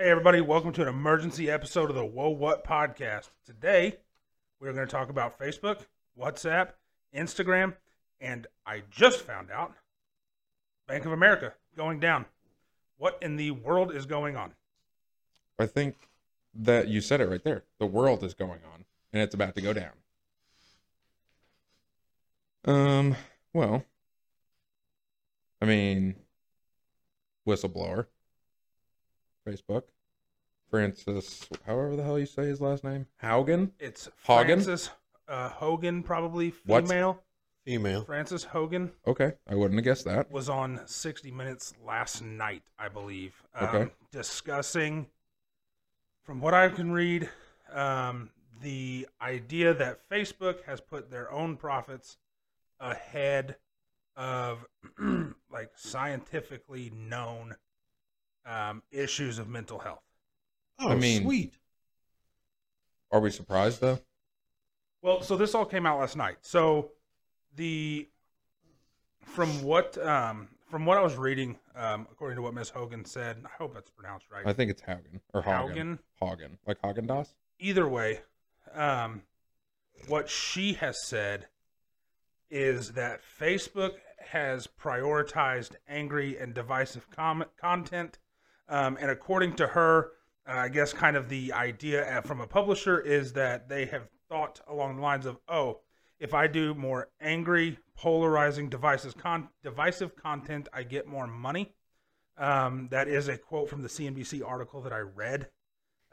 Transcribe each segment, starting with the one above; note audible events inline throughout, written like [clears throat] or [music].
Hey, everybody, welcome to an emergency episode of the Whoa What podcast. Today, we're going to talk about Facebook, WhatsApp, Instagram, and I just found out Bank of America going down. What in the world is going on? I think that you said it right there. The world is going on and it's about to go down. Um, well, I mean, whistleblower, Facebook, Frances, however the hell you say his last name, Haugen. It's Hogan? Frances uh, Hogan, probably What's- female. Female. Frances Hogan Okay, I wouldn't have guessed that. was on 60 Minutes last night, I believe, um, Okay. discussing, from what I can read, um, the idea that Facebook has put their own profits ahead of [clears throat] like scientifically known um, issues of mental health. Oh, I mean- sweet. Are we surprised though? Well, so this all came out last night. So the from what um, from what I was reading, um, according to what Miss Hogan said, I hope that's pronounced right. I think it's Hogan or Hagen. Haugen. Hagen, like Häagen-Dazs. Either way, um, what she has said is that Facebook has prioritized angry and divisive com- content, um, and according to her, uh, I guess kind of the idea uh, from a publisher is that they have thought along the lines of, oh, if I do more angry, polarizing, divisive, con- divisive content, I get more money. Um, that is a quote from the CNBC article that I read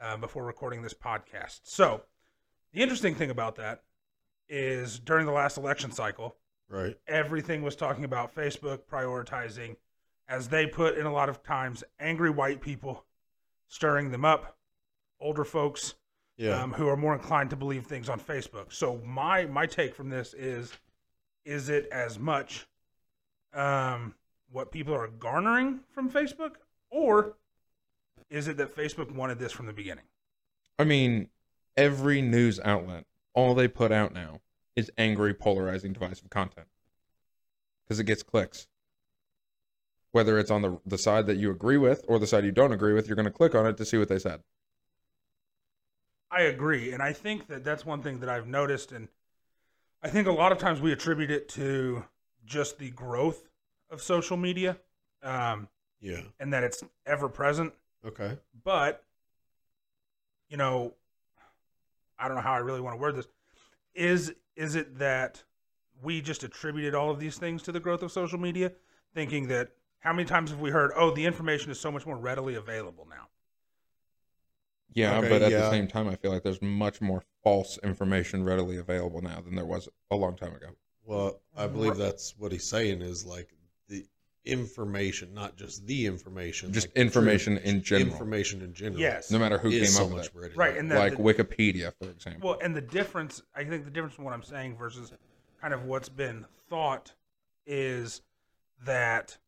uh, before recording this podcast. So, the interesting thing about that is during the last election cycle, Right. everything was talking about Facebook prioritizing, as they put in a lot of times, angry white people, stirring them up, older folks Yeah. um, who are more inclined to believe things on Facebook. So my my take from this is, is it as much um, what people are garnering from Facebook, or is it that Facebook wanted this from the beginning? I mean, every news outlet, all they put out now is angry, polarizing, divisive content because it gets clicks. Whether it's on the the side that you agree with or the side you don't agree with, you're going to click on it to see what they said. I agree, and I think that that's one thing that I've noticed, and I think a lot of times we attribute it to just the growth of social media, um, yeah. and that it's ever present. Okay. But you know, I don't know how I really want to word this. Is is it that we just attributed all of these things to the growth of social media, thinking that how many times have we heard, oh, the information is so much more readily available now? Yeah, Okay, but at yeah. the same time, I feel like there's much more false information readily available now than there was a long time ago. Well, I believe Right. that's what he's saying is like the information, not just the information, Just like information truth, in general. Information in general. Yes. No matter who is came so up with it. Right, and that- like the- Wikipedia, for example. Well, and the difference, I think the difference in what I'm saying versus kind of what's been thought is that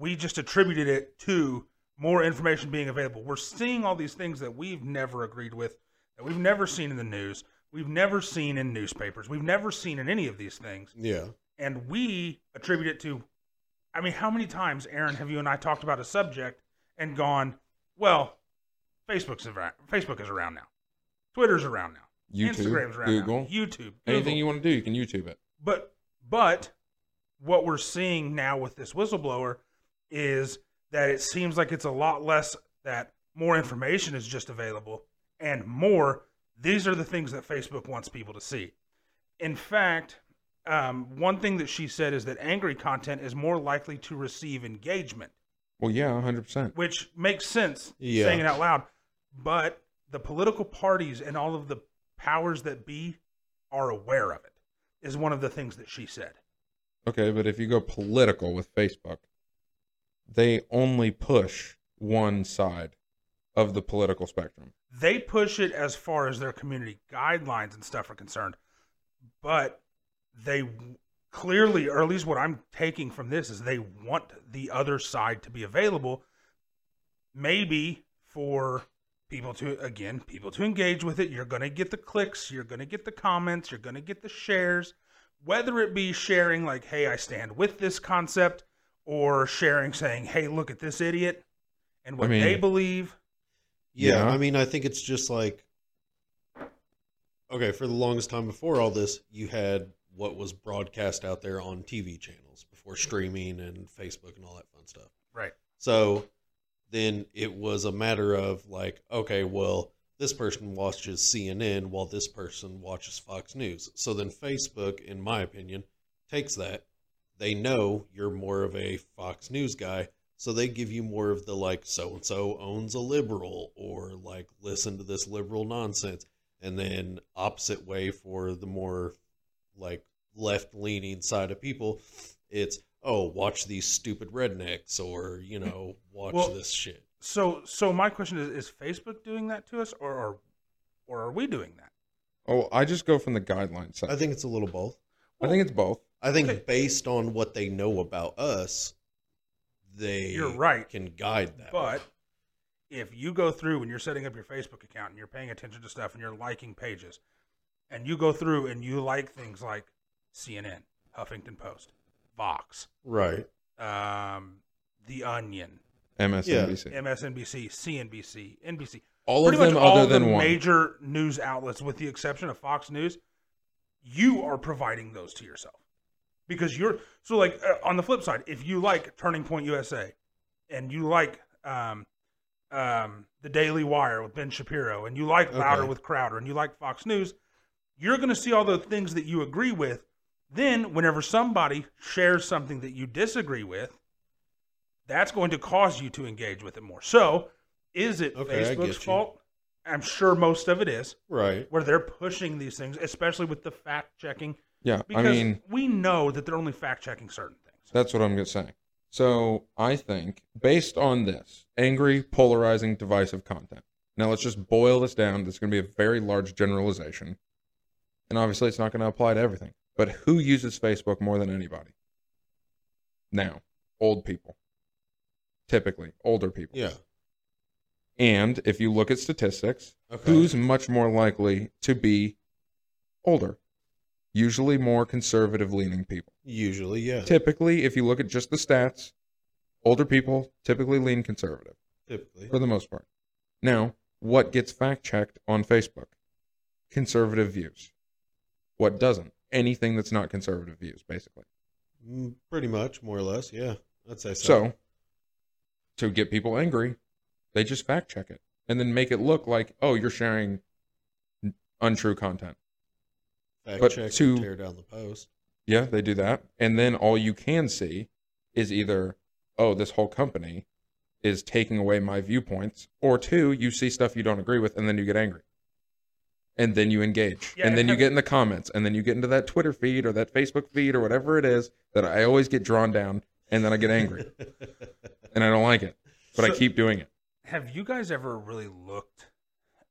we just attributed it to more information being available. We're seeing all these things that we've never agreed with, that we've never seen in the news, we've never seen in newspapers, we've never seen in any of these things. yeah. And we attribute it to, I mean, how many times, Aaron, have you and I talked about a subject and gone, well, Facebook's around, Facebook is around now, Twitter's around now. YouTube, Instagram's around Google, now. YouTube, anything you want to do, you can YouTube it. But but what we're seeing now with this whistleblower is that it seems like it's a lot less that more information is just available and more these are the things that Facebook wants people to see. In fact, um, one thing that she said is that angry content is more likely to receive engagement, Well, yeah, 100%. which makes sense Yeah. saying it out loud. But the political parties and all of the powers that be are aware of it, is one of the things that she said. Okay, but if you go political with Facebook, they only push one side of the political spectrum. they push it as far as their community guidelines and stuff are concerned but they clearly or at least what i'm taking from this is they want the other side to be available maybe for people to again people to engage with it you're going to get the clicks you're going to get the comments you're going to get the shares whether it be sharing like hey i stand with this concept or sharing saying hey look at this idiot and what I mean- they believe Yeah, Yeah. I mean, I think it's just like okay, for the longest time before all this, you had what was broadcast out there on TV channels before streaming and Facebook and all that fun stuff. Right. So then it was a matter of like, okay, well, this person watches CNN while this person watches Fox News. So then Facebook, in my opinion, takes that. They know you're more of a Fox News guy, so they give you more of the like so and so owns a liberal or like listen to this liberal nonsense. And then opposite way for the more like left leaning side of people, it's oh, watch these stupid rednecks or, you know, watch Well, this shit. So, so my question is: Is Facebook doing that to us, or, or, or are we doing that? Oh, I just go from the guidelines side. I think it's a little both. I think it's both. I think Okay. based on what they know about us, they You're right. can guide that. But if you go through and you're setting up your Facebook account and you're paying attention to stuff and you're liking pages, and you go through and you like things like CNN, Huffington Post, Vox, right. um, The Onion, MSNBC. MSNBC, CNBC, NBC, All of them much all other the than one. major news outlets, with the exception of Fox News, you are providing those to yourself because you're so like uh, on the flip side, if you like Turning Point USA and you like um, um, the Daily Wire with Ben Shapiro and you like Louder Okay. with Crowder and you like Fox News, you're going to see all the things that you agree with. Then, whenever somebody shares something that you disagree with, that's going to cause you to engage with it more. So, is it Okay, Facebook's fault? I'm sure most of it is, Right. where they're pushing these things, especially with the fact checking, Yeah, because I mean, we know that they're only fact checking certain things. that's what I'm going to say. So I think, based on this, angry, polarizing, divisive content. Now let's just boil this down. This is going to be a very large generalization. And obviously, it's not going to apply to everything. But who uses Facebook more than anybody? Now, old people. Typically, older people. Yeah. And if you look at statistics, Okay. who's much more likely to be older? Usually more conservative leaning people. Usually, yeah. Typically, if you look at just the stats, older people typically lean conservative Typically. for the most part. Now, what gets fact checked on Facebook? Conservative views. What doesn't? Anything that's not conservative views, basically. Mm, Pretty much, more or less, yeah. I'd say so. So, to get people angry, they just fact check it and then make it look like, oh, you're sharing untrue content. Fact but check to- and tear down the post. Yeah, they do that. And then all you can see is either, oh, this whole company is taking away my viewpoints, or two, you see stuff you don't agree with and then you get angry. And then you engage. Yeah, and then you get in the comments, and then you get into that Twitter feed or that Facebook feed or whatever it is that I always get drawn down, and then I get angry. [laughs] and I don't like it. But I keep doing it. Have you guys ever really looked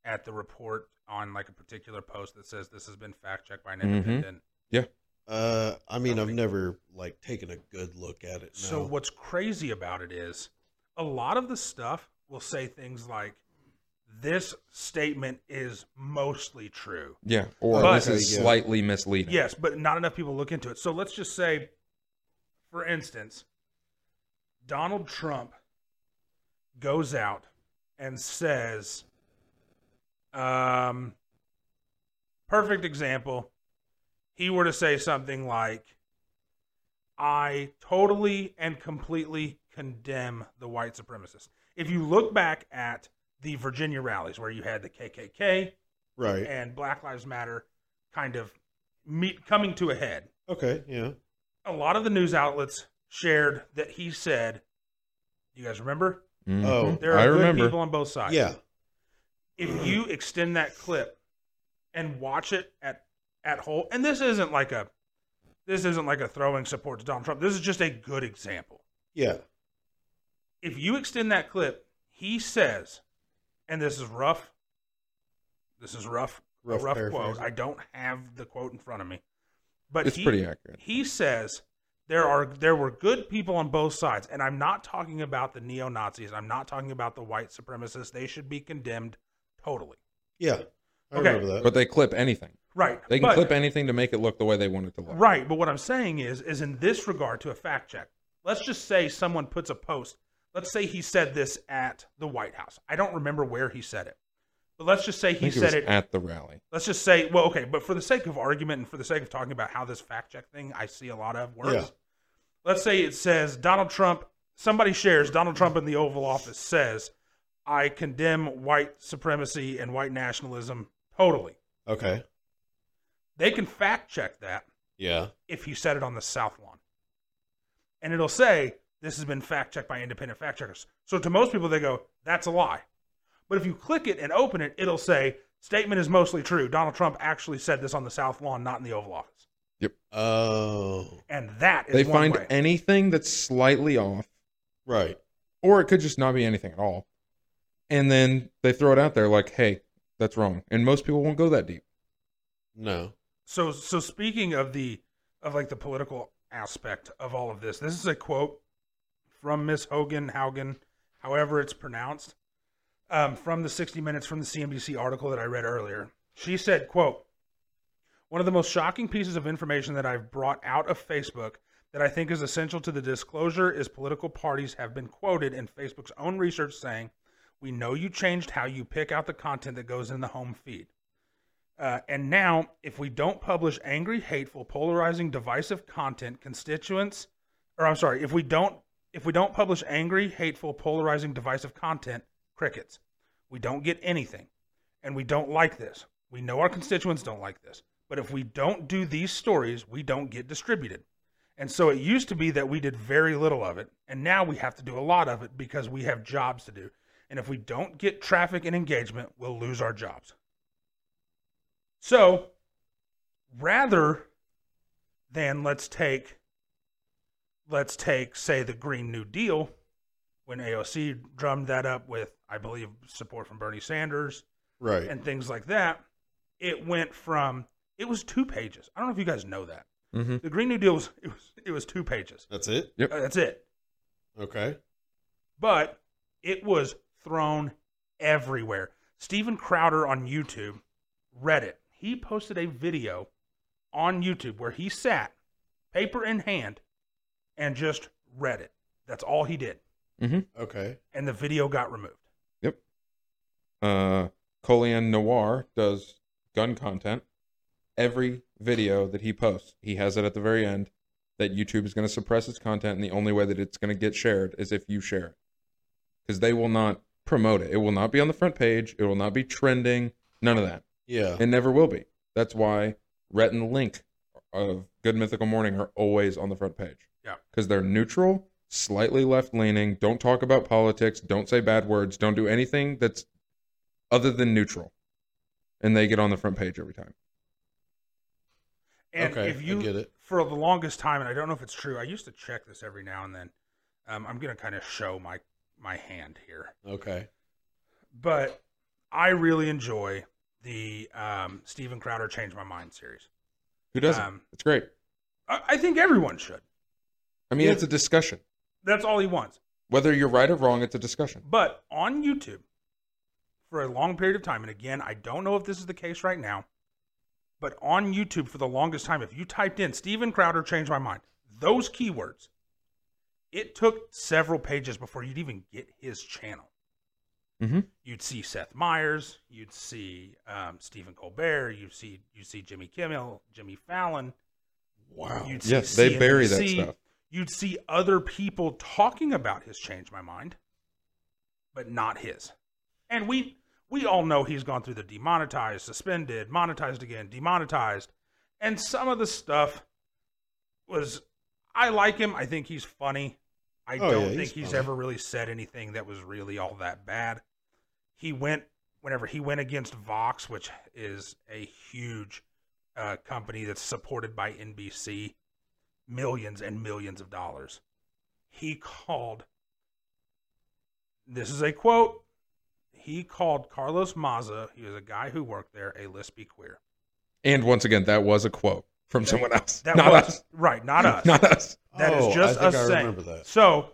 at the report on like a particular post that says this has been fact checked by an Mhm. independent? Yeah. Uh, I mean, I've never like taken a good look at it. So no. what's crazy about it is a lot of the stuff will say things like this statement is mostly true. Yeah. Or But- this is Yeah. slightly misleading. Yes, but not enough people look into it. So let's just say for instance, Donald Trump goes out and says um perfect example he were to say something like I totally and completely condemn the white supremacists. If you look back at the Virginia rallies where you had the KKK right. and Black Lives Matter kind of meet coming to a head, Okay. Yeah. a lot of the news outlets shared that he said, "You guys remember? Mhm. Oh, There are I good remember. people on both sides." Yeah. If you extend that clip and watch it at at whole, and this isn't like a this isn't like a throwing support to Donald Trump. This is just a good example. Yeah. If you extend that clip, he says, and this is rough. This is rough. Rough rough quote. I don't have the quote in front of me, but It's he, pretty accurate. he says there are there were good people on both sides and i'm not talking about the neo-nazis i'm not talking about the white supremacists they should be condemned totally Yeah. I Okay. remember that. But they clip anything. right They can but, clip anything to make it look the way they want it to look. right but what i'm saying is is in this regard to a fact check let's just say someone puts a post let's say he said this at the White House. I don't remember where he said it, but let's just say he think it said it. at the rally. let's just say, well, okay, but for the sake of argument and for the sake of talking about how this fact check thing I see a lot of works, Yeah. let's say it says Donald Trump, somebody shares Donald Trump in the Oval Office says, I condemn white supremacy and white nationalism totally. Okay. They can fact check that Yeah. if you said it on the South Lawn. And it'll say, this has been fact checked by independent fact checkers. So to most people, they go, that's a lie. But if you click it and open it, it'll say, statement is mostly true. Donald Trump actually said this on the South Lawn, not in the Oval Office. Yep. Oh. And that is They find way. anything that's slightly off, Right. or it could just not be anything at all. And then they throw it out there like, hey, that's wrong. And most people won't go that deep. No. So so speaking of the of like the political aspect of all of this, this is a quote from Miss Hogan Haugen, however it's pronounced, um, from the 60 Minutes from the CNBC article that I read earlier. She said, "quote One of the most shocking pieces of information that I've brought out of Facebook that I think is essential to the disclosure is political parties have been quoted in Facebook's own research saying." We know you changed how you pick out the content that goes in the home feed. Uh, and now, if we don't publish angry, hateful, polarizing, divisive content, constituents, or I'm sorry, if we don't, if we don't publish angry, hateful, polarizing, divisive content, crickets. We don't get anything, and we don't like this. We know our constituents don't like this, but if we don't do these stories, we don't get distributed. And so it used to be that we did very little of it, and now we have to do a lot of it because we have jobs to do. And if we don't get traffic and engagement, we'll lose our jobs. So, rather than let's take let's take say the Green New Deal when AOC drummed that up with I believe support from Bernie Sanders Right. and things like that, it went from it was two pages. I don't know if you guys know that. Mm-hmm. The Green New Deal was it was it was two pages. That's it? Yep. Uh, That's it. Okay. but it was thrown everywhere. Steven Crowder on YouTube read it. He posted a video on YouTube where he sat, paper in hand, and just read it. That's all he did. Okay. And the video got removed. Yep. Uh, Colion Noir does gun content. Every video that he posts, he has it at the very end that YouTube is going to suppress its content, and the only way that it's going to get shared is if you share it. Because they will not promote it. It will not be on the front page. It will not be trending. None of that. Yeah. It never will be. That's why Rhett and Link of Good Mythical Morning are always on the front page. Yeah. Because they're neutral, slightly left leaning, don't talk about politics, don't say bad words, don't do anything that's other than neutral. And they get on the front page every time. And Okay, if I you, get it. for the longest time, and I don't know if it's true, I used to check this every now and then. Um, I'm going to kind of show my, my hand here. Okay. But I really enjoy the um, Steven Crowder Change My Mind series. Who doesn't? Um, it's great. I, I think everyone should. I mean, it's a discussion. That's all he wants. Whether you're right or wrong, it's a discussion. But on YouTube, for a long period of time, and again, I don't know if this is the case right now, but on YouTube for the longest time, if you typed in Steven Crowder Change my mind, those keywords, it took several pages before you'd even get his channel. Mhm. You'd see Seth Meyers, you'd see um, Stephen Colbert, you'd see you see Jimmy Kimmel, Jimmy Fallon. Wow. You'd see Yes, they bury that stuff. You'd see other people talking about his change my mind, but not his. And we we all know he's gone through the demonetized, suspended, monetized again, demonetized, and some of the stuff was I like him. I think he's funny. I Oh, don't yeah, think he's he's ever really said anything that was really all that bad. He went whenever he went against Vox, which is a huge uh, company that's supported by NBC, millions and millions of dollars. He called. This is a quote. He called Carlos Maza, he was a guy who worked there, a lispy queer. And once again, that was a quote from someone else. That not was us. right, not us. Not us. That is Oh, just I think us I saying. remember that. So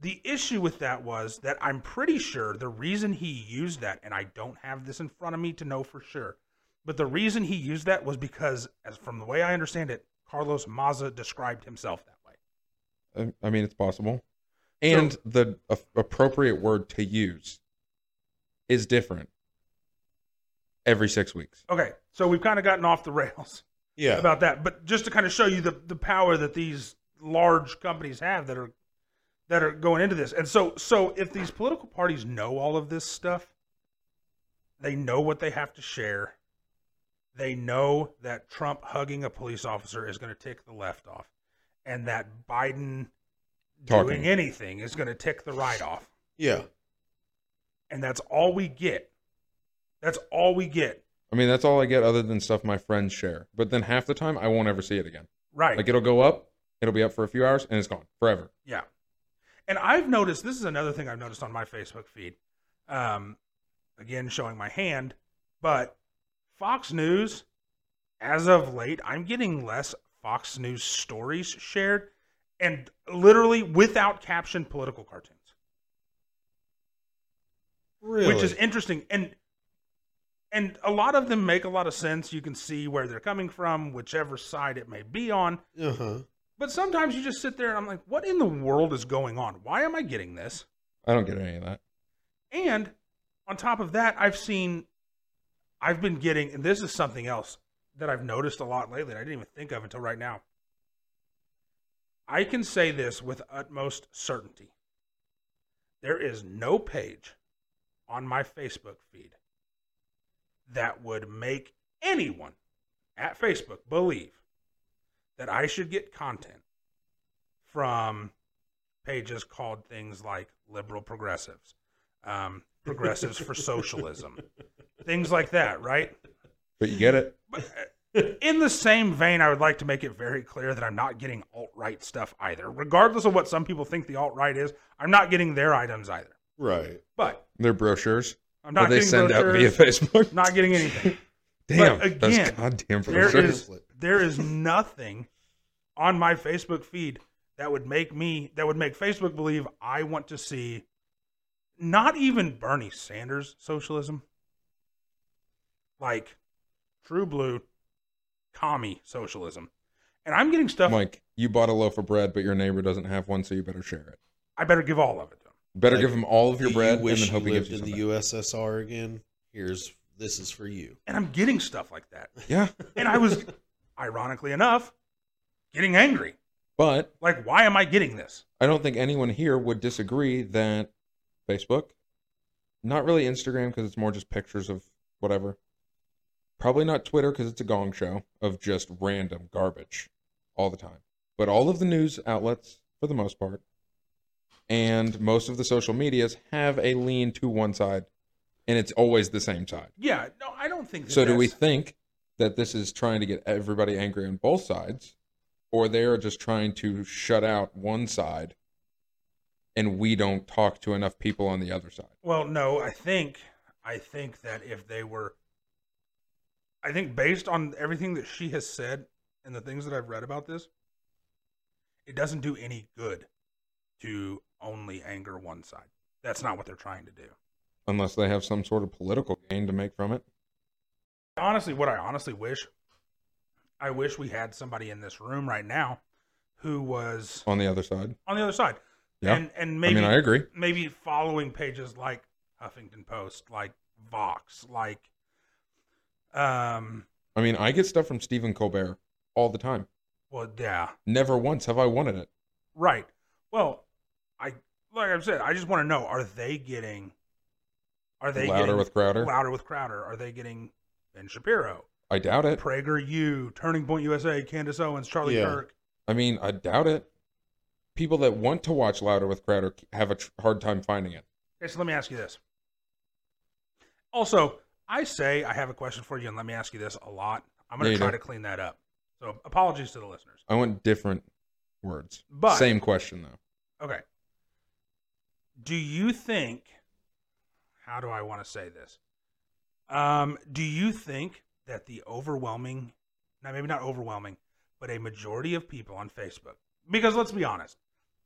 the issue with that was that I'm pretty sure the reason he used that, and I don't have this in front of me to know for sure, but the reason he used that was because, as from the way I understand it, Carlos Maza described himself that way. I- I mean, it's possible. and So- the a- appropriate word to use is different every six weeks. Okay, so we've kind of gotten off the rails Yeah. about that, but just to kind of show you the the power that these large companies have that are that are going into this. And so so if these political parties know all of this stuff, they know what they have to share. They know that Trump hugging a police officer is going to tick the left off and that Biden Talking. doing anything is going to tick the right off. yeah. And that's all we get. That's all we get. I mean, that's all I get other than stuff my friends share. But then half the time, I won't ever see it again. Right. Like it'll go up, it'll be up for a few hours, and it's gone forever. Yeah. And I've noticed this is another thing I've noticed on my Facebook feed. Um, again, showing my hand, but Fox News, as of late, I'm getting less Fox News stories shared and literally without captioned political cartoons, Really. which is interesting. And and a lot of them make a lot of sense. You can see where they're coming from, whichever side it may be on. uh huh. But sometimes you just sit there and I'm like, what in the world is going on? Why am I getting this? I don't get any of that. And on top of that, I've seen, I've been getting, and this is something else that I've noticed a lot lately. that I didn't even think of until right now. I can say this with utmost certainty. There is no page on my Facebook feed that would make anyone at Facebook believe that I should get content from pages called things like liberal progressives, um, progressives for socialism, [laughs] things like that, right? But you get it. But uh, in the same vein, I would like to make it very clear that I'm not getting alt right stuff either. Regardless of what some people think the alt right is, I'm not getting their items either. Right. But They're brochures I'm not they getting send out via Facebook. not getting anything. [laughs] Damn, But those again, goddamn there is there is nothing on my Facebook feed that would make me that would make Facebook believe I want to see not even Bernie Sanders socialism, like true blue commie socialism. And I'm getting stuff Mike, you bought a loaf of bread, but your neighbor doesn't have one, so you better share it. I better give all of it. Better Like, give him all of your Do bread you and wish then hope you he gives lived you in something. the USSR again. Here's this is for you. And I'm getting stuff like that. Yeah, [laughs] And I was ironically enough getting angry. but Like why am I getting this? I don't think anyone here would disagree that Facebook, not really Instagram because it's more just pictures of whatever. Probably not Twitter because it's a gong show of just random garbage all the time. But all of the news outlets, for the most part, and most of the social medias have a lean to one side, and it's always the same side. Yeah, no, I don't think that So do we that's- think that this is trying to get everybody angry on both sides, or they are just trying to shut out one side, and we don't talk to enough people on the other side? Well, no, I think I think that if they were I think based on everything that she has said and the things that I've read about this, it doesn't do any good to only anger one side. That's not what they're trying to do. Unless they have some sort of political gain to make from it. Honestly, what I honestly wish I wish we had somebody in this room right now who was On the other side, on the other side. Yeah. And and maybe I mean, I agree. maybe following pages like Huffington Post, like Vox, like um I mean, I get stuff from Stephen Colbert all the time. well yeah, Never once have I wanted it. right. Well, I like I've said, I just want to know are they getting are they Louder getting with Crowder. louder with Crowder? Are they getting Ben Shapiro, I doubt it. Prager U, Turning Point USA, Candace Owens, Charlie Yeah. Kirk? I mean, I doubt it. People that want to watch Louder with Crowder have a tr- hard time finding it. Okay, so let me ask you this. Also, I say I have a question for you, and let me ask you this a lot. I'm going to try do. to clean that up. So, apologies to the listeners. I want different words. But Same question though. Okay. Do you think how do I want to say this? Um, do you think that the overwhelming now maybe not overwhelming, but a majority of people on Facebook because let's be honest,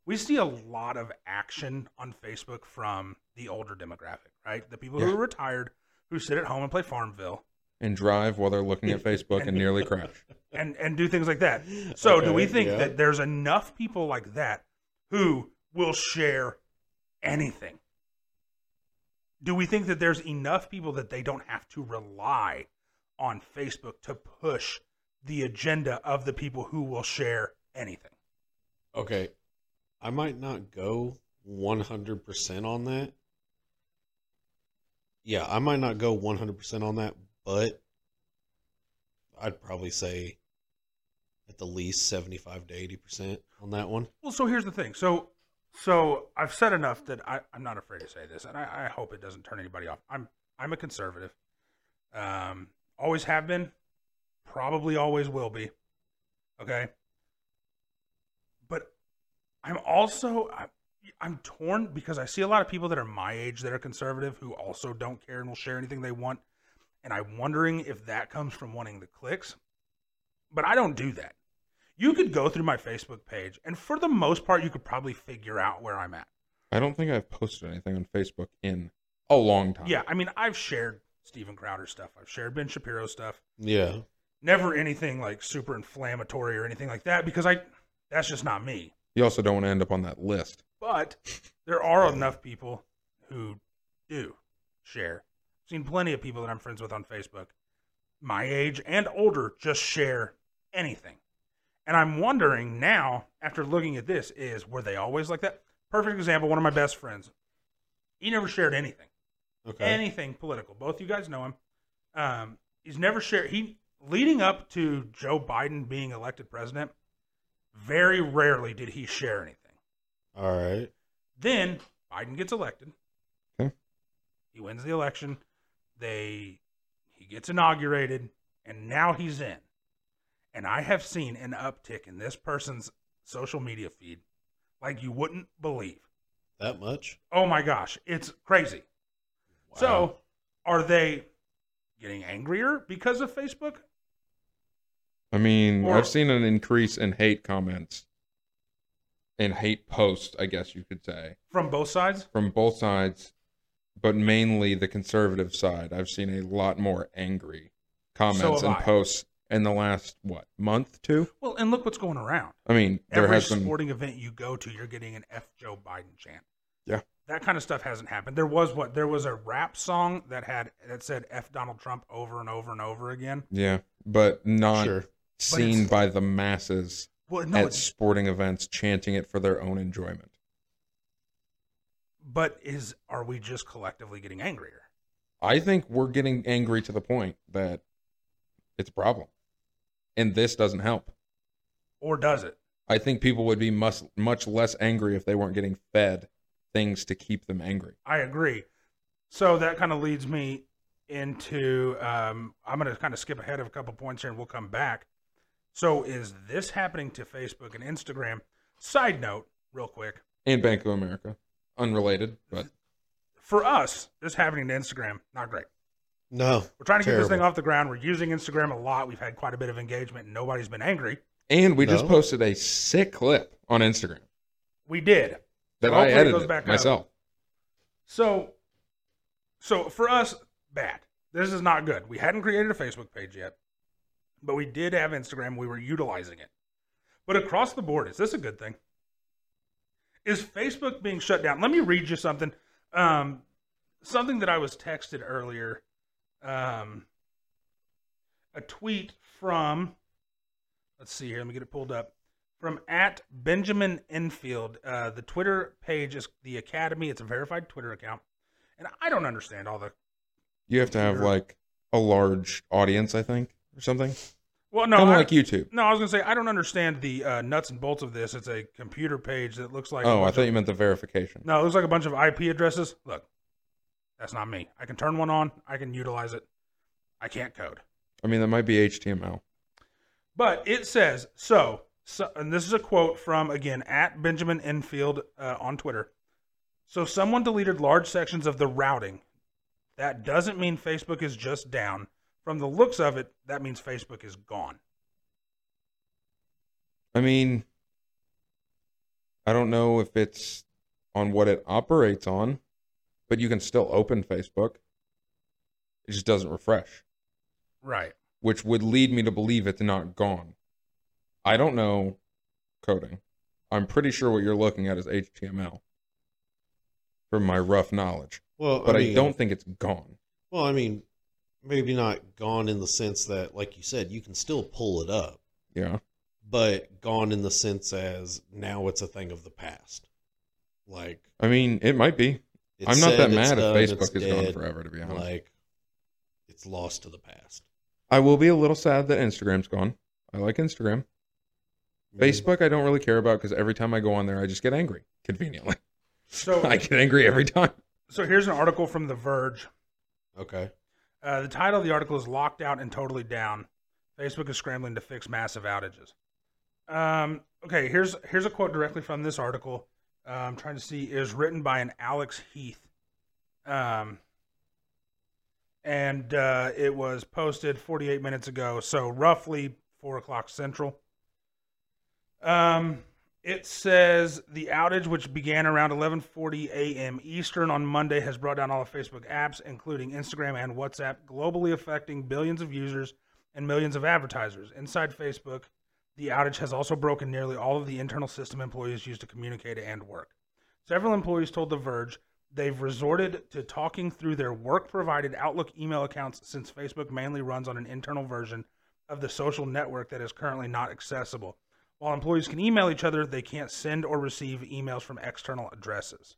we see a lot of action on Facebook from the older demographic, right? The people who are retired who sit at home and play Farmville And drive while they're looking at Facebook and nearly crash. [laughs] and and do things like that. So, do we think yeah. that there's enough people like that who will share anything. Do we think that there's enough people that they don't have to rely on Facebook to push the agenda of the people who will share anything? Okay. I might not go 100% on that. Yeah, I might not go 100% on that, but I'd probably say at the least 75 to 80% on that one. Well, so here's the thing. So, so I've said enough that I, I'm not afraid to say this, and I, I hope it doesn't turn anybody off. I'm I'm a conservative. Um, always have been, probably always will be. Okay. But I'm also I, I'm torn because I see a lot of people that are my age that are conservative who also don't care and will share anything they want, and I'm wondering if that comes from wanting the clicks. But I don't do that you could go through my Facebook page, and for the most part, you could probably figure out where I'm at. I don't think I've posted anything on Facebook in a long time. Yeah, I mean, I've shared Steven Crowder stuff, I've shared Ben Shapiro stuff. Yeah. Never anything like super inflammatory or anything like that because I that's just not me. You also don't want to end up on that list. But there are enough people who do share. I've seen plenty of people that I'm friends with on Facebook, my age and older, just share anything. And I'm wondering now, after looking at this, is were they always like that? Perfect example. One of my best friends. He never shared anything, Okay. anything political. Both you guys know him. Um, he's never shared. He leading up to Joe Biden being elected president. Very rarely did he share anything. All right. Then Biden gets elected. Okay. He wins the election. They he gets inaugurated, and now he's in. And I have seen an uptick in this person's social media feed like you wouldn't believe. That much? Oh my gosh, it's crazy. Wow. So, are they getting angrier because of Facebook? I mean, Or- I've seen an increase in hate comments and hate posts, I guess you could say, From both sides? from both sides, but mainly the conservative side. I've seen a lot more angry comments have and I. posts in the last what month, two. Well, and look what's going around. I mean, there Every has been sporting event you go to, you're getting an F Joe Biden chant. Yeah. That kind of stuff hasn't happened. There was what? There was a rap song that had that said F Donald Trump over and over and over again. yeah, but not Sure. seen it's- by the masses Well, no, at sporting events chanting it for their own enjoyment. but is are we just collectively getting angrier? I think we're getting angry to the point that it's a problem. And this doesn't help. Or does it? I think people would be much much less angry if they weren't getting fed things to keep them angry. I agree. So that kind of leads me into um, I'm going to kind of skip ahead of a couple points here and we'll come back. So is this happening to Facebook and Instagram? Side note, real quick. And Bank of America. Unrelated, but For us, this happening to Instagram, not great. No. We're trying to get this thing off the ground. We're using Instagram a lot. We've had quite a bit of engagement and nobody's been angry. and we just posted a sick clip on Instagram We did. that So I edited goes back up. myself. So, so for us, bad. This is not good. We hadn't created a Facebook page yet, but we did have Instagram. We were utilizing it. But across the board, is this a good thing? Is Facebook being shut down? Let me read you something. Um, something that I was texted earlier. Um, a tweet from, let's see here. Let me get it pulled up. From at Benjamin Enfield. Uh, the Twitter page is the Academy. It's a verified Twitter account. And I don't understand all the You have to have like a large audience, I think, or something. well, no, kind of like YouTube. no. I was gonna say I don't understand the uh, nuts and bolts of this. It's a computer page that looks like oh, I thought of- you meant the verification. no, it looks like a bunch of IP addresses. Look, that's not me. I can turn one on. I can utilize it. I can't code. I mean, that might be HTML. But it says so. So, and this is a quote from again at Benjamin Enfield uh, on Twitter. So someone deleted large sections of the routing. That doesn't mean Facebook is just down. From the looks of it, that means Facebook is gone. I mean, I don't know if it's on what it operates on, but you can still open Facebook. It just doesn't refresh, Right. which would lead me to believe it's not gone. I don't know coding. I'm pretty sure what you're looking at is HTML from my rough knowledge. Well, But I, mean, don't think it's gone. Well, I mean, maybe not gone in the sense that, like you said, you can still pull it up, Yeah. but gone in the sense as now it's a thing of the past. Like I mean, it might be. It's I'm not that mad if done, Facebook is gone forever, to be honest. Like it's lost to the past. I will be a little sad that Instagram's gone. I like Instagram. Mm-hmm. Facebook, I don't really care about because every time I go on there, I just get angry. Conveniently, So, [laughs] I get angry every time. so here's an article from The Verge. Okay. Uh, the title of the article is "Locked Out and Totally Down." Facebook is scrambling to fix massive outages. Um, okay, here's here's a quote directly from this article. Uh, I'm trying to see is written by an Alex Heath, um, and uh, it was posted 48 minutes ago, so roughly four o'clock central. Um, it says the outage, which began around 11:40 a.m. Eastern on Monday, has brought down all of Facebook apps, including Instagram and WhatsApp, globally affecting billions of users and millions of advertisers. Inside Facebook, the outage has also broken nearly all of the internal system employees use to communicate and work. Several employees told The Verge they've resorted to talking through their work-provided Outlook email accounts since Facebook mainly runs on an internal version of the social network that is currently not accessible. While employees can email each other, they can't send or receive emails from external addresses.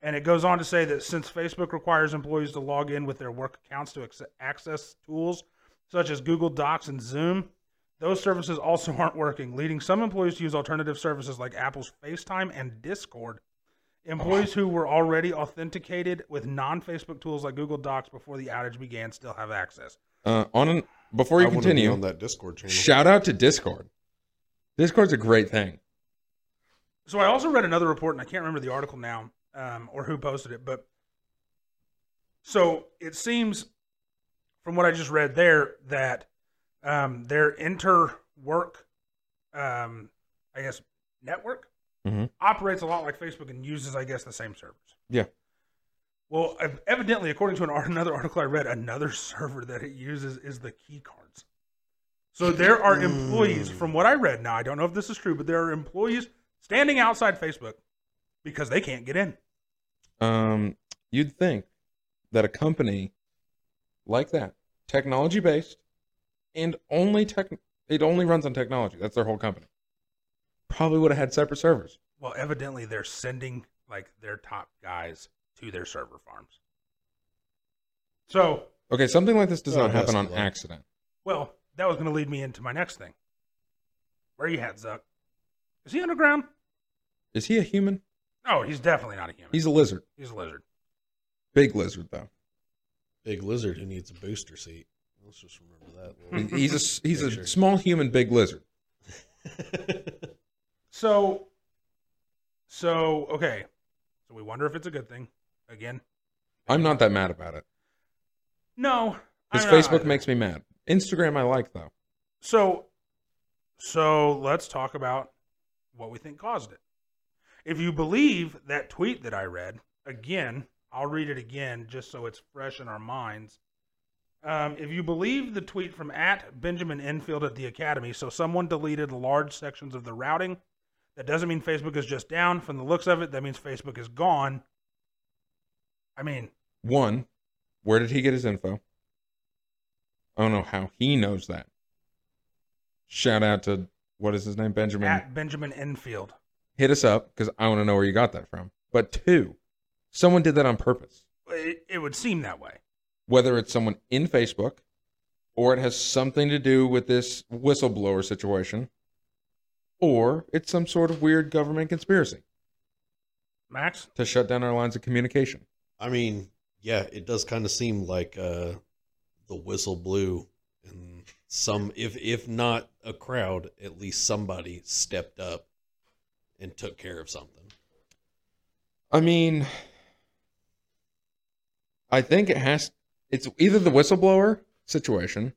And it goes on to say that since Facebook requires employees to log in with their work accounts to access tools such as Google Docs and Zoom, those services also [laughs] aren't working, leading some employees to use alternative services like Apple's FaceTime and Discord. Employees who were already authenticated with non Facebook tools like Google Docs before the outage began still have access. Uh, on an, before you I wanna be continue, on that Discord channel. shout out to Discord. Discord's a great thing. So I also read another report, and I can't remember the article now um, or who posted it, but so it seems from what I just read there that um, their inter work, um, I guess, network mm-hmm. operates a lot like Facebook and uses, I guess, the same servers. Yeah. Well, ev- evidently, according to an, art- another article I read, another [laughs] server that it uses is the key cards. So there are employees, from what I read now, I don't know if this is true, but there are employees standing outside Facebook because they can't get in. Um, you'd think that a company like that, technology based, and only tech, it only runs on technology. That's their whole company. Probably would have had separate servers. Well, evidently, they're sending like their top guys to their server farms. So, Okay, something like this does Oh, not happen on be like- accident. well, that was going to lead me into my next thing. Where you at, Zuck? Is he underground? Is he a human? No, he's definitely not a human. He's a lizard. he's a lizard. Big lizard though. Big lizard who needs a booster seat. Let's just remember that. [laughs] He- He's a he's a Picture. small human, big lizard. [laughs] So, so okay. So we wonder if it's a good thing. Again, I'm not that mad about it. no. Because Facebook makes me mad. Instagram I like though. So, so let's talk about what we think caused it. If you believe that tweet that I read, again, I'll read it again just so it's fresh in our minds. Um, if you believe the tweet from at Benjamin Enfield at the Academy, so someone deleted large sections of the routing. That doesn't mean Facebook is just down. From the looks of it, that means Facebook is gone. I mean, One, where did he get his info? I don't know how he knows that. Shout out to what is his name, Benjamin. at Benjamin Enfield. Hit us up because I want to know where you got that from. But two, someone did that on purpose. It, it would seem that way. Whether it's someone in Facebook or it has something to do with this whistleblower situation, or it's some sort of weird government conspiracy Max? to shut down our lines of communication. I mean, yeah, it does kind of seem like uh, the whistle blew, and some, if if not a crowd, at least somebody stepped up and took care of something. I mean, I think it has. It's either the whistleblower situation,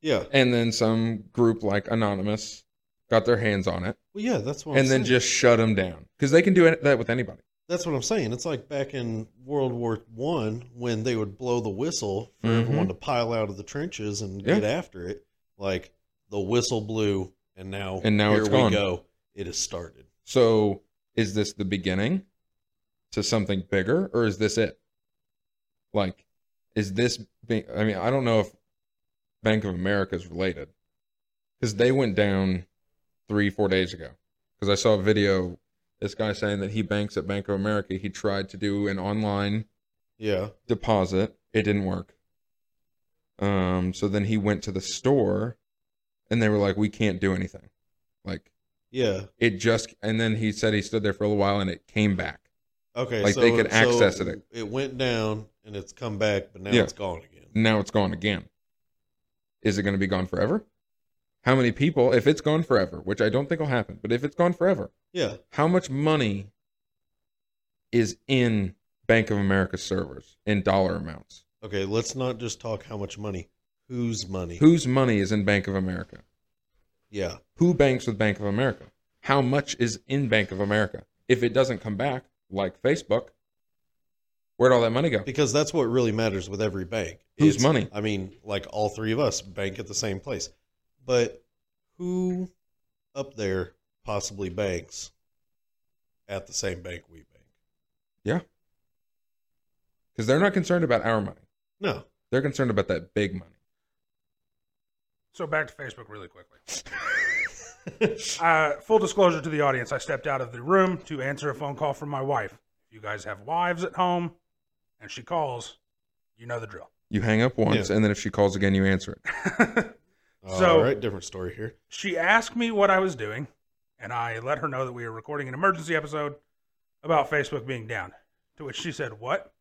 Yeah, and then some group like Anonymous got their hands on it, well, yeah, that's what. and I'm then saying. just shut them down because they can do that with anybody. That's what I'm saying. It's like back in World War One when they would blow the whistle for Mhm. everyone to pile out of the trenches and Yeah. get after it. Like the whistle blew, and now And now here it's we gone. go. it has started. So is this the beginning to something bigger or is this it? Like, is this being, I mean, I don't know if Bank of America is related because they went down three, four days ago. Because I saw a video, this guy saying that he banks at Bank of America. He tried to do an online Yeah. deposit, it didn't work. Um, so then he went to the store and they were like, we can't do anything. Like, Yeah. it just and then he said he stood there for a little while and it came back Okay. Like, so, they could so access it. It went down and it's come back, but now Yeah. it's gone again. now it's gone again is it going to be gone forever how many people if it's gone forever which i don't think will happen but if it's gone forever Yeah. how much money is in bank of america servers in dollar amounts Okay. Let's not just talk how much money. Whose money? whose money is in bank of america Yeah. who banks with bank of america how much is in bank of america if it doesn't come back like facebook where'd all that money go Because that's what really matters with every bank. Whose It's- money? I mean, like all three of us bank at the same place. But who up there possibly banks at the same bank we bank? Yeah. Because they're not concerned about our money No. they're concerned about that big money So back to Facebook really quickly. [laughs] Uh, full disclosure to the audience, I stepped out of the room to answer a phone call from my wife. If you guys have wives at home and she calls, you know the drill. You hang up once, Yeah. and then if she calls again, you answer it. [laughs] So- all right, different story here. she asked me what I was doing, and I let her know that we were recording an emergency episode about Facebook being down. To which she said, "What?"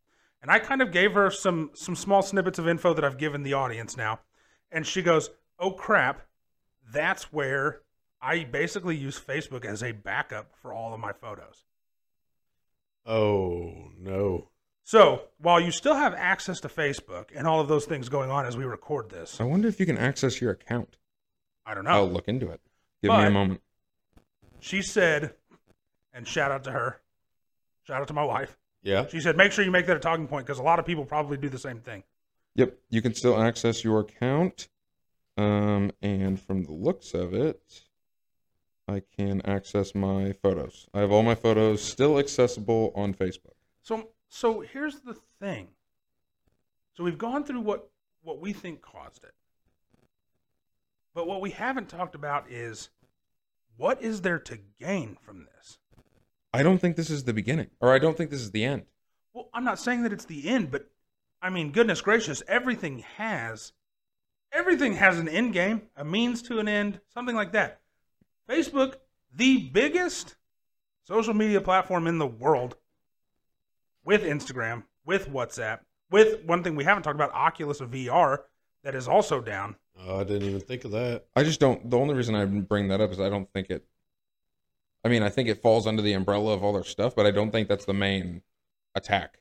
And I kind of gave her some some small snippets of info that I've given the audience now, and she goes, "Oh crap, that's where I basically use Facebook as a backup for all of my photos." Oh no. So while you still have access to Facebook and all of those things going on as we record this, I wonder if you can access your account. I don't know. I'll look into it. Give me a moment. She said, and shout out to her, shout out to my wife. Yeah. She said, make sure you make that a talking point because a lot of people probably do the same thing. Yep, you can still access your account. Um, and from the looks of it, I can access my photos. I have all my photos still accessible on Facebook. So, so here's the thing. So we've gone through what what we think caused it, but what we haven't talked about is what is there to gain from this. I don't think this is the beginning, or I don't think this is the end. Well, I'm not saying that it's the end, but I mean, goodness gracious, everything has everything has an end game, a means to an end, something like that. Facebook, the biggest social media platform in the world, with Instagram, with WhatsApp, with one thing we haven't talked about, Oculus VR, that is also down. Oh, I didn't even think of that. I just don't. The only reason I bring that up is I don't think it. I mean, I think it falls under the umbrella of all their stuff, but I don't think that's the main attack.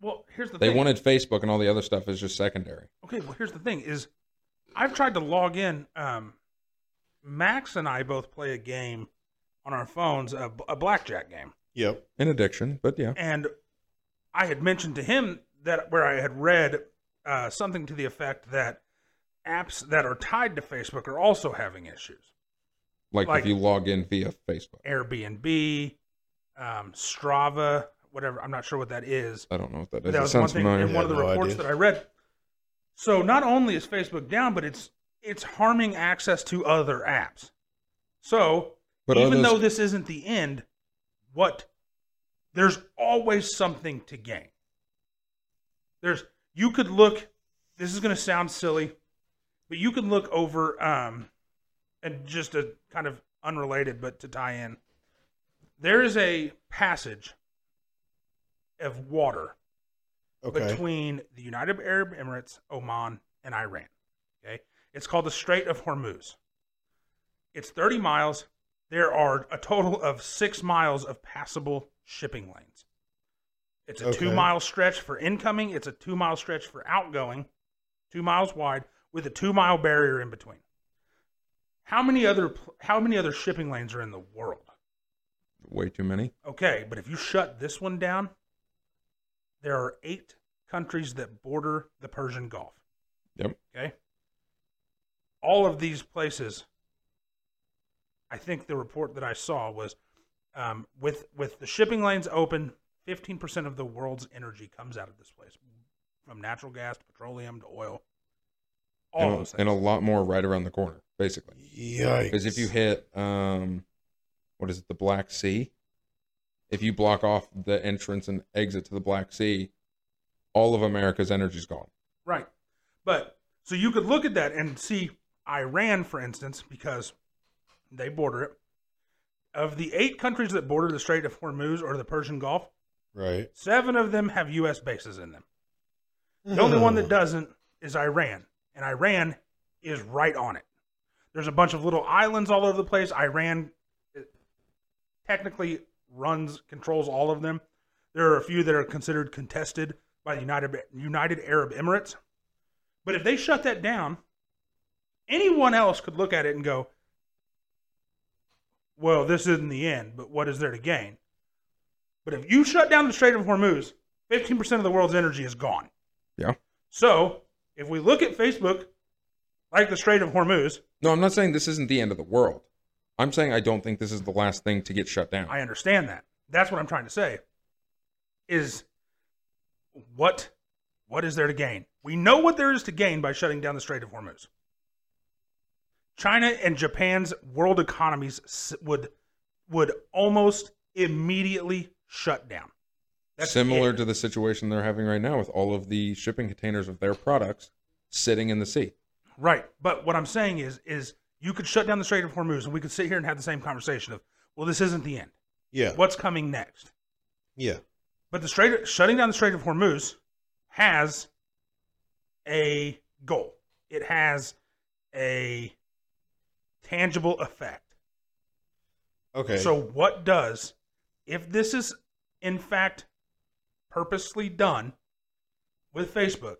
Well, here's the They thing. wanted Facebook, and all the other stuff is just secondary. Okay, well, here's the thing: is I've tried to log in. Um, Max and I both play a game on our phones, a, a blackjack game, Yep. An addiction, but yeah. and I had mentioned to him that where I had read uh, something to the effect that apps that are tied to Facebook are also having issues. Like, Like- if you log in via Facebook. Airbnb, um, Strava, whatever. I'm not sure what that is. I don't know what that But that It was one thing familiar. in one of the no reports idea. that I read. So not only is Facebook down, but it's it's harming access to other apps. So But even those- though this isn't the end, what there's always something to gain. There's you could look. This is going to sound silly, but you could look over um, and just a kind of unrelated, but to tie in. There is a passage of water Okay. between the United Arab Emirates, Oman, and Iran. Okay, it's called the Strait of Hormuz. It's 30 miles. There are a total of six miles of passable shipping lanes. It's a Okay. two mile stretch for incoming. It's a two mile stretch for outgoing, two miles wide with a two mile barrier in between. How many other how many other shipping lanes are in the world? Way too many. Okay, but if you shut this one down, there are eight countries that border the Persian Gulf. Yep. Okay. All of these places I think the report that I saw was um, with with the shipping lanes open, 15% of the world's energy comes out of this place, from natural gas to petroleum to oil. All and, and a lot more right around the corner, basically. Yikes! Because if you hit, um, what is it, the Black Sea? If you block off the entrance and exit to the Black Sea, all of America's energy's gone. Right. But so you could look at that and see Iran, for instance, because they border it. Of the eight countries that border the Strait of Hormuz or the Persian Gulf, right, seven of them have U.S. bases in them. The only one that doesn't is Iran, and Iran is right on it. There's a bunch of little islands all over the place. Iran uh, technically runs, controls all of them. There are a few that are considered contested by the United United Arab Emirates. But if they shut that down, anyone else could look at it and go, "Well, this isn't the end, but what is there to gain?" But if you shut down the Strait of Hormuz, 15% of the world's energy is gone. Yeah. So if we look at Facebook like the Strait of Hormuz, No, I'm not saying this isn't the end of the world. I'm saying I don't think this is the last thing to get shut down. I understand that. That's what I'm trying to say. Is what what is there to gain? We know what there is to gain by shutting down the Strait of Hormuz. China and Japan's world economies would would almost immediately shut down. That's Similar it. to the situation they're having right now with all of the shipping containers of their products sitting in the sea. Right. But what I'm saying is, is you could shut down the Strait of Hormuz, and we could sit here and have the same conversation of, well, this isn't the end. yeah, What's coming next? yeah, But the Strait, shutting down the Strait of Hormuz, has a goal. It has a tangible effect. okay. So, what does, if this is in fact purposely done with Facebook,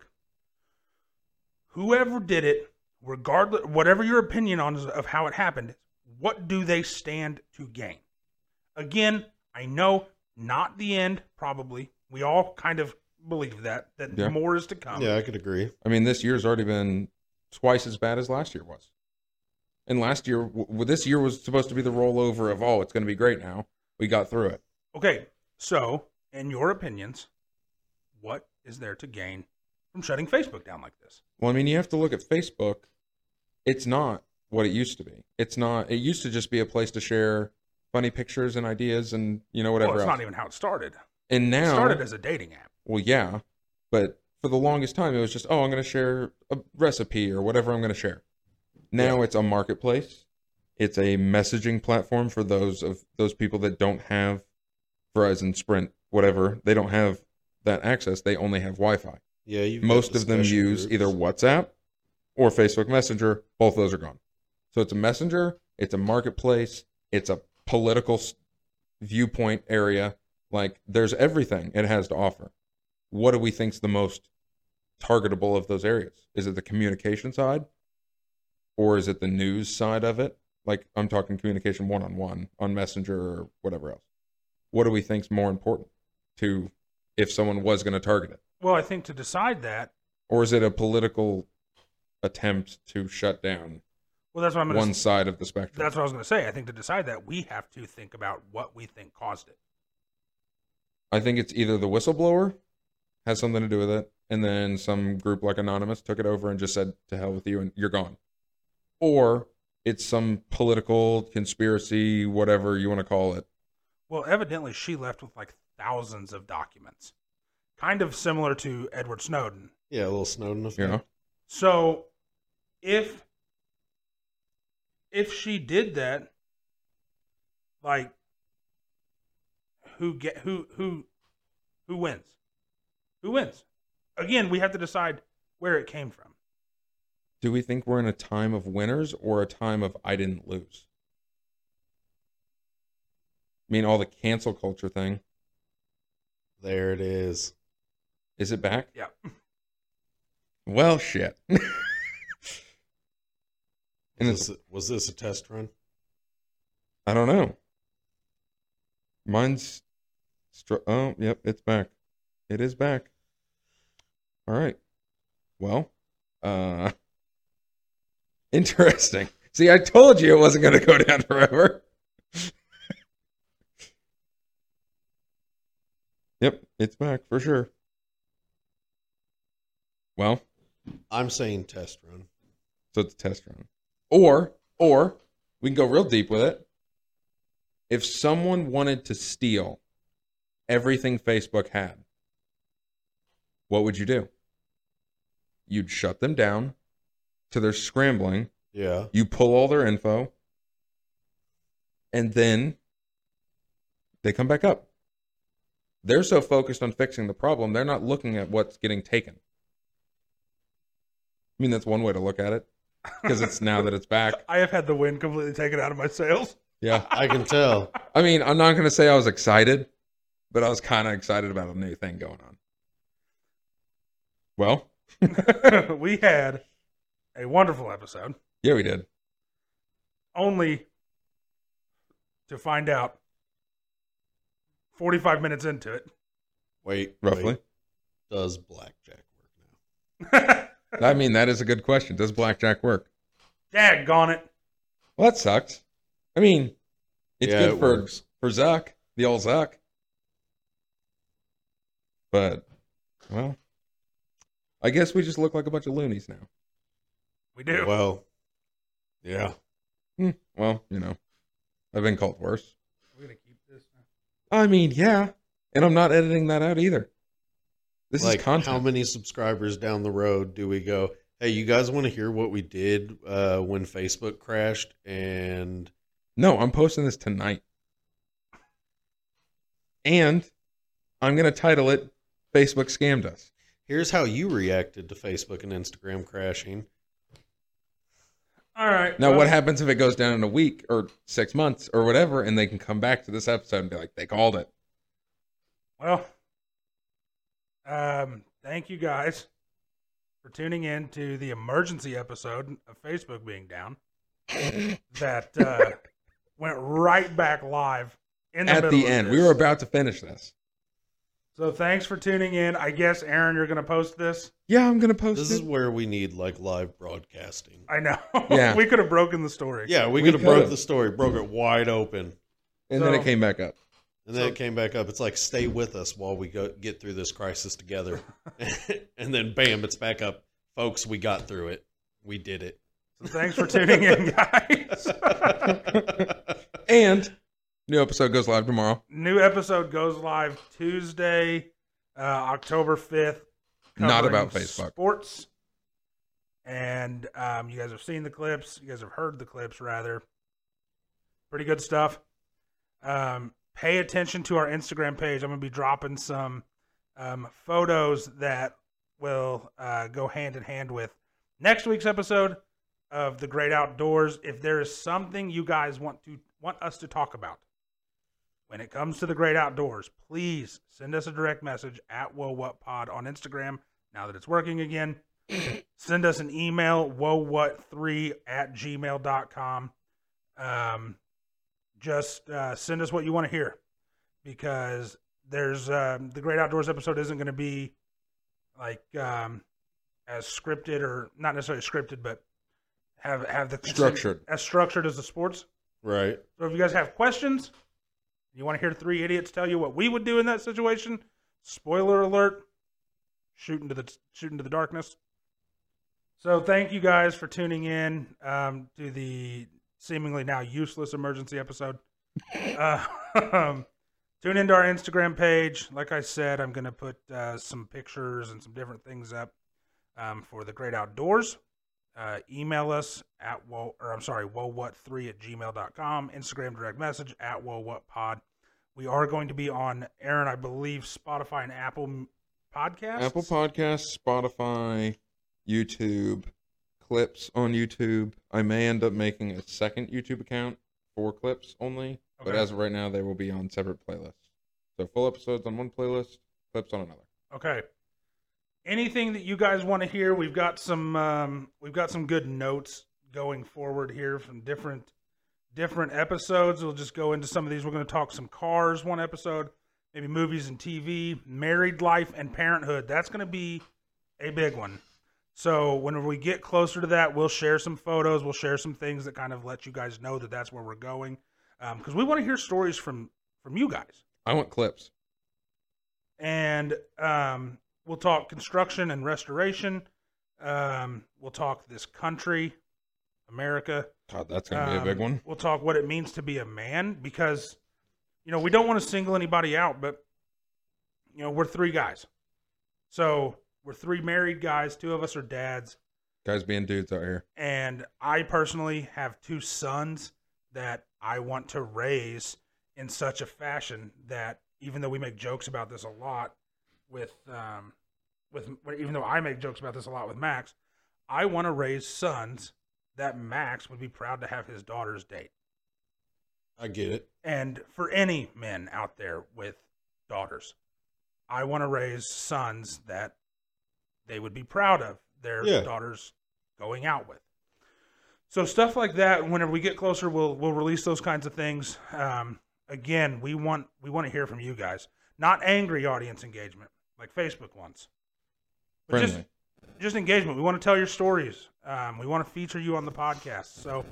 whoever did it, regardless, whatever your opinion on of how it happened, what do they stand to gain? Again, I know not the end, probably. We all kind of believe that, that Yeah. more is to come. yeah, I could agree. I mean, this year's already been twice as bad as last year was. And last year, w- this year was supposed to be the rollover of, oh, it's going to be great now. We got through it. Okay, so in your opinions, what is there to gain from shutting Facebook down like this? Well, I mean, you have to look at Facebook. It's not what it used to be. It's not. It used to just be a place to share funny pictures and ideas and you know whatever well, it's else. not even how it started. and now, It started as a dating app. well, yeah, but for the longest time, it was just, oh, I'm going to share a recipe or whatever I'm going to share. Now it's a marketplace. It's a messaging platform for those of those people that don't have Verizon, Sprint, whatever. They don't have that access. They only have Wi-Fi. Yeah, most of them use groups. either WhatsApp or Facebook Messenger. Both those are gone. So it's a messenger, it's a marketplace, it's a political viewpoint area. Like there's everything it has to offer. What do we think's the most targetable of those areas? Is it the communication side, or is it the news side of it? Like I'm talking communication one on one on Messenger or whatever else. What do we think's more important to if someone was going to target it? Well, I think to decide that, or is it a political attempt to shut down well, that's what I'm gonna one side of the spectrum? That's what I was going to say. I think to decide that, we have to think about what we think caused it. I think it's either the whistleblower has something to do with it, and then some group like Anonymous took it over and just said, "To hell with you," and you're gone, or it's some political conspiracy, whatever you want to call it. Well, evidently, she left with like thousands of documents, kind of similar to Edward Snowden. Yeah, a little Snowden effect. You know, So, if if she did that, like, who get who who who wins? Who wins? Again, we have to decide where it came from. Do we think we're in a time of winners or a time of I didn't lose? I mean, all the cancel culture thing There it is. is it back? Yeah. [laughs] Well, shit. [laughs] and Was this, was this a test run? I don't know. Mine's. Str- oh, yep, it's back. It is back. All right. Well, uh, [laughs] interesting. See, I told you it wasn't going to go down forever. yep, it's back for sure. Well, I'm saying test run. so it's a test run. Or, or we can go real deep with it. If someone wanted to steal everything Facebook had, what would you do? You'd shut them down to their scrambling. Yeah. You pull all their info, and then they come back up. They're so focused on fixing the problem, they're not looking at what's getting taken. I mean, that's one way to look at it because it's now that it's back. [laughs] I have had the wind completely taken out of my sails. Yeah. I can tell. [laughs] I mean, I'm not going to say I was excited, but I was kind of excited about a new thing going on. Well, [laughs] we had a wonderful episode, yeah, we did. only to find out 45 minutes into it. Wait, Roughly. wait. Does blackjack work now? [laughs] I mean, that is a good question. Does blackjack work? Daggone it. Well, that sucks. I mean, it's Yeah, good it for works. for Zuck, the old Zuck. But, well, I guess we just look like a bunch of loonies now. We do. Well, yeah. Hmm, well, you know, I've been called worse. We're going to keep this now. I mean, yeah, and I'm not editing that out either. This like is content. how many subscribers down the road do we go? Hey, you guys want to hear what we did uh, when Facebook crashed? And No, I'm posting this tonight. And I'm going to title it Facebook Scammed Us. here's how you reacted to Facebook and Instagram crashing. All right. Now, well, what happens if it goes down in a week or six months or whatever, and they can come back to this episode and be like, they called it? Well, um, thank you guys for tuning in to the emergency episode of Facebook being down [laughs] that uh, went right back live in the At the end, this. we were about to finish this. So thanks for tuning in. I guess Aaron, you're going to post this. Yeah, I'm going to post This it. is where we need like live broadcasting. I know. [laughs] Yeah. we could have broken the story. Yeah, we, We could have broke the story, broke it wide open, and then it came back up. and then So- it came back up. It's like stay with us while we go get through this crisis together, [laughs] [laughs] and then bam, it's back up, folks. We got through it. We did it. So thanks for tuning in, guys. And new episode goes live tomorrow. New episode goes live Tuesday, uh, October 5th. Not about Facebook. Sports. And um, you guys have seen the clips. You guys have heard the clips, rather. Pretty good stuff. Um, pay attention to our Instagram page. I'm going to be dropping some um, photos that will uh, go hand in hand with next week's episode of the Great Outdoors. If there is something you guys want to want us to talk about, when it comes to the great outdoors, please send us a direct message at Whoa What Pod on Instagram. Now that it's working again, [clears throat] send us an email, whoa what three at gmail.com. Um, just uh, send us what you want to hear because there's um, the great outdoors episode isn't going to be like um, as scripted or not necessarily scripted, but have have the Structured. as structured as the sports. Right. So if you guys have questions, you want to hear three idiots tell you what we would do in that situation, spoiler alert, shoot into the shoot into the darkness. So thank you guys for tuning in um, to the seemingly now useless emergency episode. Uh, [laughs] tune into our Instagram page. Like I said, I'm going to put uh, some pictures and some different things up um, for the great outdoors. Uh, email us at whoa, or I'm sorry, whoa what three at gmail.com. Instagram direct message at whoa what pod. We are going to be on Aaron, I believe, Spotify and Apple Podcasts. Apple Podcasts, Spotify, YouTube, clips on YouTube. I may end up making a second YouTube account for clips only, but as of right now, they will be on separate playlists. So full episodes on one playlist, clips on another. Okay. Anything that you guys want to hear? We've got some um, we've got some good notes going forward here from different different episodes. We'll just go into some of these. We're going to talk some cars one episode, maybe movies and TV, married life and parenthood. That's going to be a big one. So whenever we get closer to that, we'll share some photos. We'll share some things that kind of let you guys know that that's where we're going, because we want to hear stories from from you guys. I want clips. And um, we'll talk construction and restoration. Um, we'll talk this country, America. God, that's gonna be a big Um, one. We'll talk what it means to be a man because, you know, we don't want to single anybody out, but, you know, we're three guys. So we're three married guys. Two of us are dads. Guys being dudes out here. And I personally have two sons that I want to raise in such a fashion that even though we make jokes about this a lot with, um, with even though I make jokes about this a lot with Max, I want to raise sons that Max would be proud to have his daughters date. I get it. And for any men out there with daughters, I want to raise sons that they would be proud of their Yeah. daughters going out with. So stuff like that. Whenever we get closer, we'll we'll release those kinds of things. Um, again, we want we want to hear from you guys, not angry audience engagement like Facebook wants, but just just engagement. We want to tell your stories. Um, we want to feature you on the podcast. So,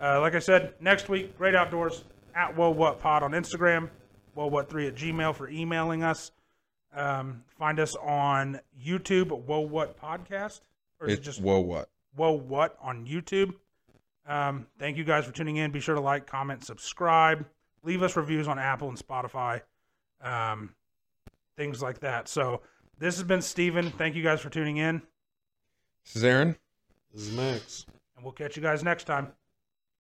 uh, like I said, next week, Great Outdoors at Whoa What Pod on Instagram, Whoa What Three at Gmail for emailing us. Um, find us on YouTube, Whoa What Podcast, or is it It's just whoa what? Whoa What on YouTube. Um, thank you guys for tuning in. Be sure to like, comment, subscribe, leave us reviews on Apple and Spotify, um, things like that. So this has been Steven. Thank you guys for tuning in, This is Aaron. This is Max. and we'll catch you guys next time.